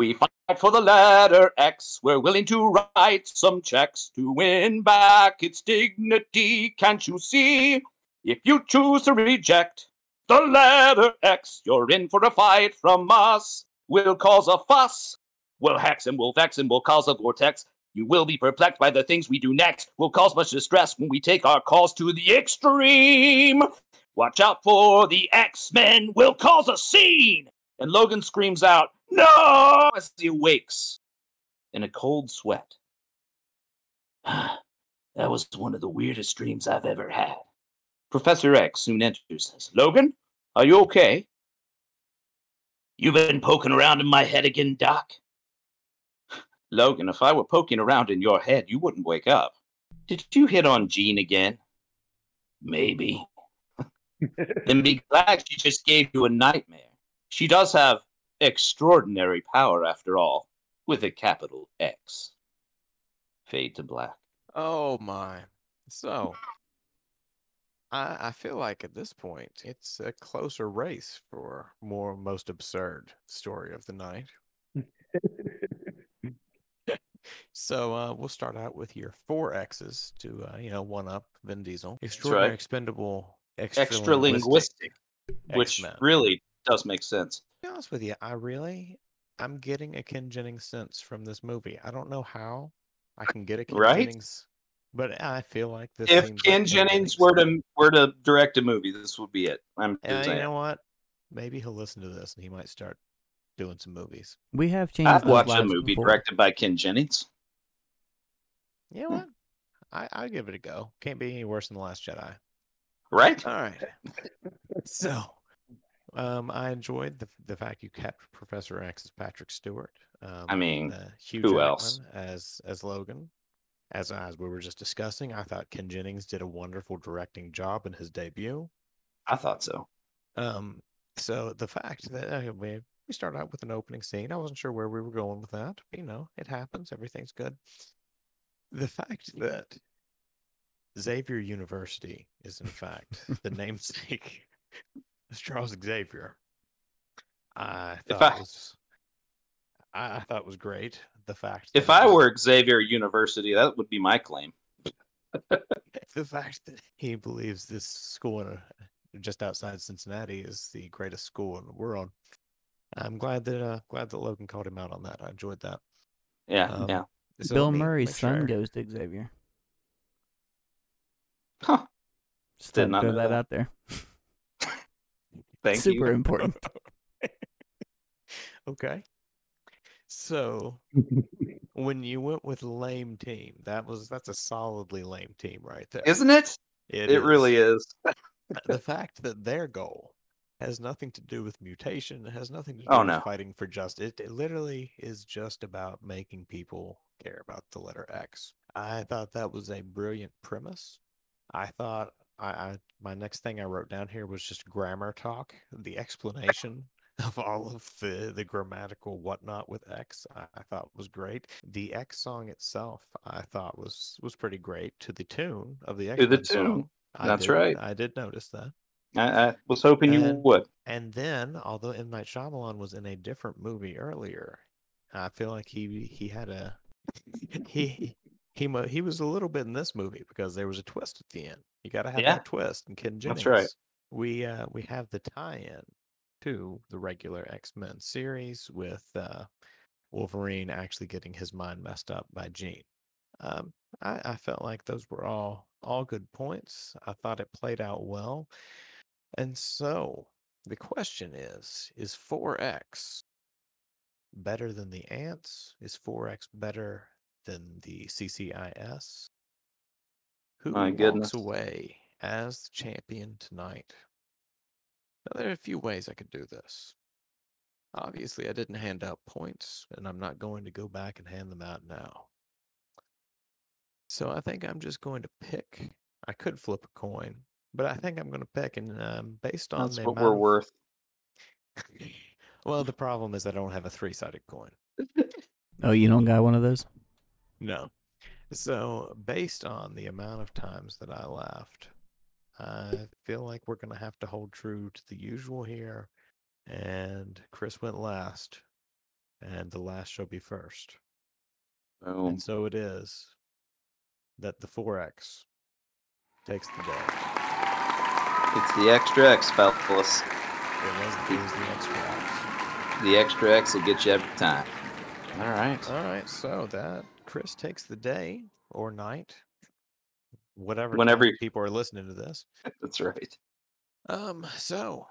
We fight for the letter X. We're willing to write some checks to win back its dignity. Can't you see? If you choose to reject the letter X, you're in for a fight from us. We'll cause a fuss. We'll hex and we'll vex and we'll cause a vortex. You will be perplexed by the things we do next. We'll cause much distress when we take our cause to the extreme. Watch out for the X Men We'll cause a scene! And Logan screams out, No! as he awakes in a cold sweat. that was one of the weirdest dreams I've ever had. Professor X soon enters says, Logan, are you okay? You've been poking around in my head again, Doc? Logan, if I were poking around in your head, you wouldn't wake up. Did you hit on Jean again? Maybe. then be glad she just gave you a nightmare. She does have extraordinary power, after all, with a capital X. Fade to black. Oh my. So I I feel like at this point it's a closer race for more most absurd story of the night. So uh, we'll start out with your four X's to uh, you know one up Vin Diesel. Extraordinary, right. expendable, Extra linguistic, which X-Men. really does make sense. To be honest with you, I really I'm getting a Ken Jennings sense from this movie. I don't know how I can get a Ken Right? Jennings, but I feel like this. If Ken like Jennings were to were to direct a movie, this would be it. I'm Yeah, just you know what? Maybe he'll listen to this and he might start doing some movies. We have changed. I'd those watch a movie before. directed by Ken Jennings. You know Hmm. what? I I give it a go. Can't be any worse than the Last Jedi. Right? All right. so, um, I enjoyed the the fact you kept Professor X as Patrick Stewart. Um, I mean, uh, Hugh who Jackman else? as as Logan. As as we were just discussing, I thought Ken Jennings did a wonderful directing job in his debut. I thought so. Um, so the fact that uh, we we started out with an opening scene, I wasn't sure where we were going with that. But, you know, it happens. Everything's good. The fact that Xavier University is in fact the namesake of Charles Xavier, I thought I- was I, I thought was great. The fact If that I was- were Xavier University, that would be my claim. the fact that he believes this school in a, just outside Cincinnati is the greatest school in the world. I'm glad that uh, glad that Logan called him out on that. I enjoyed that. Yeah, Um, yeah. So Bill Murray's make son sure- goes to Xavier. Huh. Just Did not throw know that that. out there. Thank Super you. important. okay. So when you went with lame team, that was that's a solidly lame team right there. Isn't it? It, really is. Uh, the fact that their goal has nothing to do with mutation, it has nothing to do Oh, with no. fighting for justice. It, it literally is just about making people care about the letter X. I thought that was a brilliant premise. I thought I, I my next thing I wrote down here was just grammar talk. The explanation of all of the the grammatical whatnot with X, I, I thought was great. The X song itself, I thought was was pretty great to the tune of the X. To the tune. I That's did- right. I did notice that. I, I was hoping you would. And then, although M Night Shyamalan was in a different movie earlier, I feel like he he had a he he he was a little bit in this movie because there was a twist at the end. You got to have Yeah. that twist. And Ken Jennings, That's right. we uh we have the tie-in to the regular X Men series with uh Wolverine actually getting his mind messed up by Jean. Um, I, I felt like those were all all good points. I thought it played out well. And so the question is Is 4X better than the ants? Is 4X better than the CCIS? Who My walks goodness. away as the champion tonight? Now, there are a few ways I could do this. Obviously, I didn't hand out points, and I'm not going to go back and hand them out now. So I think I'm just going to pick. I could flip a coin, but I think I'm going to pick, and um, based on That's the what we're of- worth. well, the problem is I don't have a three-sided coin. Oh, you don't got one of those? No. So based on the amount of times that I laughed, I feel like we're going to have to hold true to the usual here. And Chris went last, and the last shall be first. Boom. And so it is that the 4X takes the day. It's the extra X, fellas. It was, it was the extra X. The extra X will get you every time. All right. All right, so that Chris takes the day or night, whatever Whenever people are listening to this. That's right. Um, so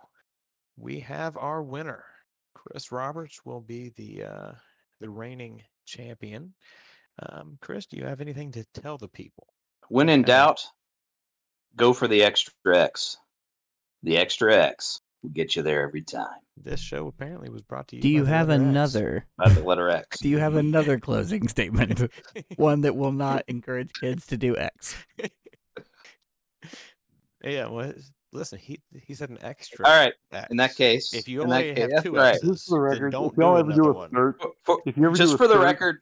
we have our winner. Chris Roberts will be the uh the reigning champion. Um, Chris, do you have anything to tell the people? When in doubt, go for the extra X. The extra X will get you there every time. This show apparently was brought to you. Do by you the have letter X. another? By the letter X. Do you have another closing statement? One that will not encourage kids to do X. yeah, well, listen, he he said an extra. All right. X. In that case, if you only case, have that's two right. X's, Just for the record, don't if y'all do ever do a one. search, For- for- if you ever just do a for the search, record,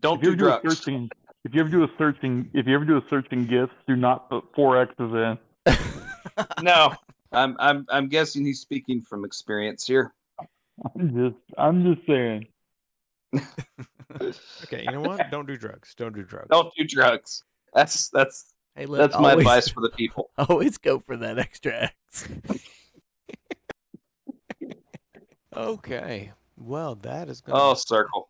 don't if you do ever do a drugs. searching, if you ever do a searching, if you ever do a searching gifts, do not put four X's in. no, I'm I'm I'm guessing he's speaking from experience here. I'm just, I'm just saying. Okay, you know what? Don't do drugs. Don't do drugs. Don't do drugs. That's that's Hey, look, that's my always, advice for the people. Always go for that extra X. Okay. Well, that is going Oh, circle.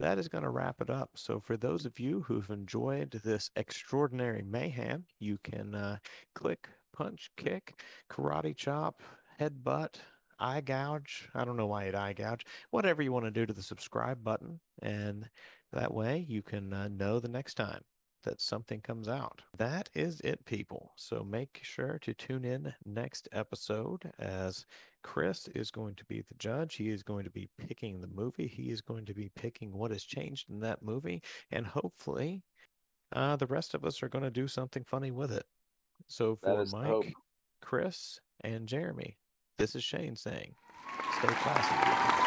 that is going to wrap it up. So, for those of you who've enjoyed this extraordinary mayhem, you can uh, click, punch, kick, karate chop, headbutt, eye gouge. I don't know why it eye gouge. Whatever you want to do to the subscribe button, and that way you can uh, know the next time that something comes out. That is it, people. So make sure to tune in next episode as Chris is going to be the judge. He is going to be picking the movie. He is going to be picking what has changed in that movie. And hopefully, uh, the rest of us are going to do something funny with it. So for. Mike, Chris, and Jeremy, this is Shane saying, stay classy.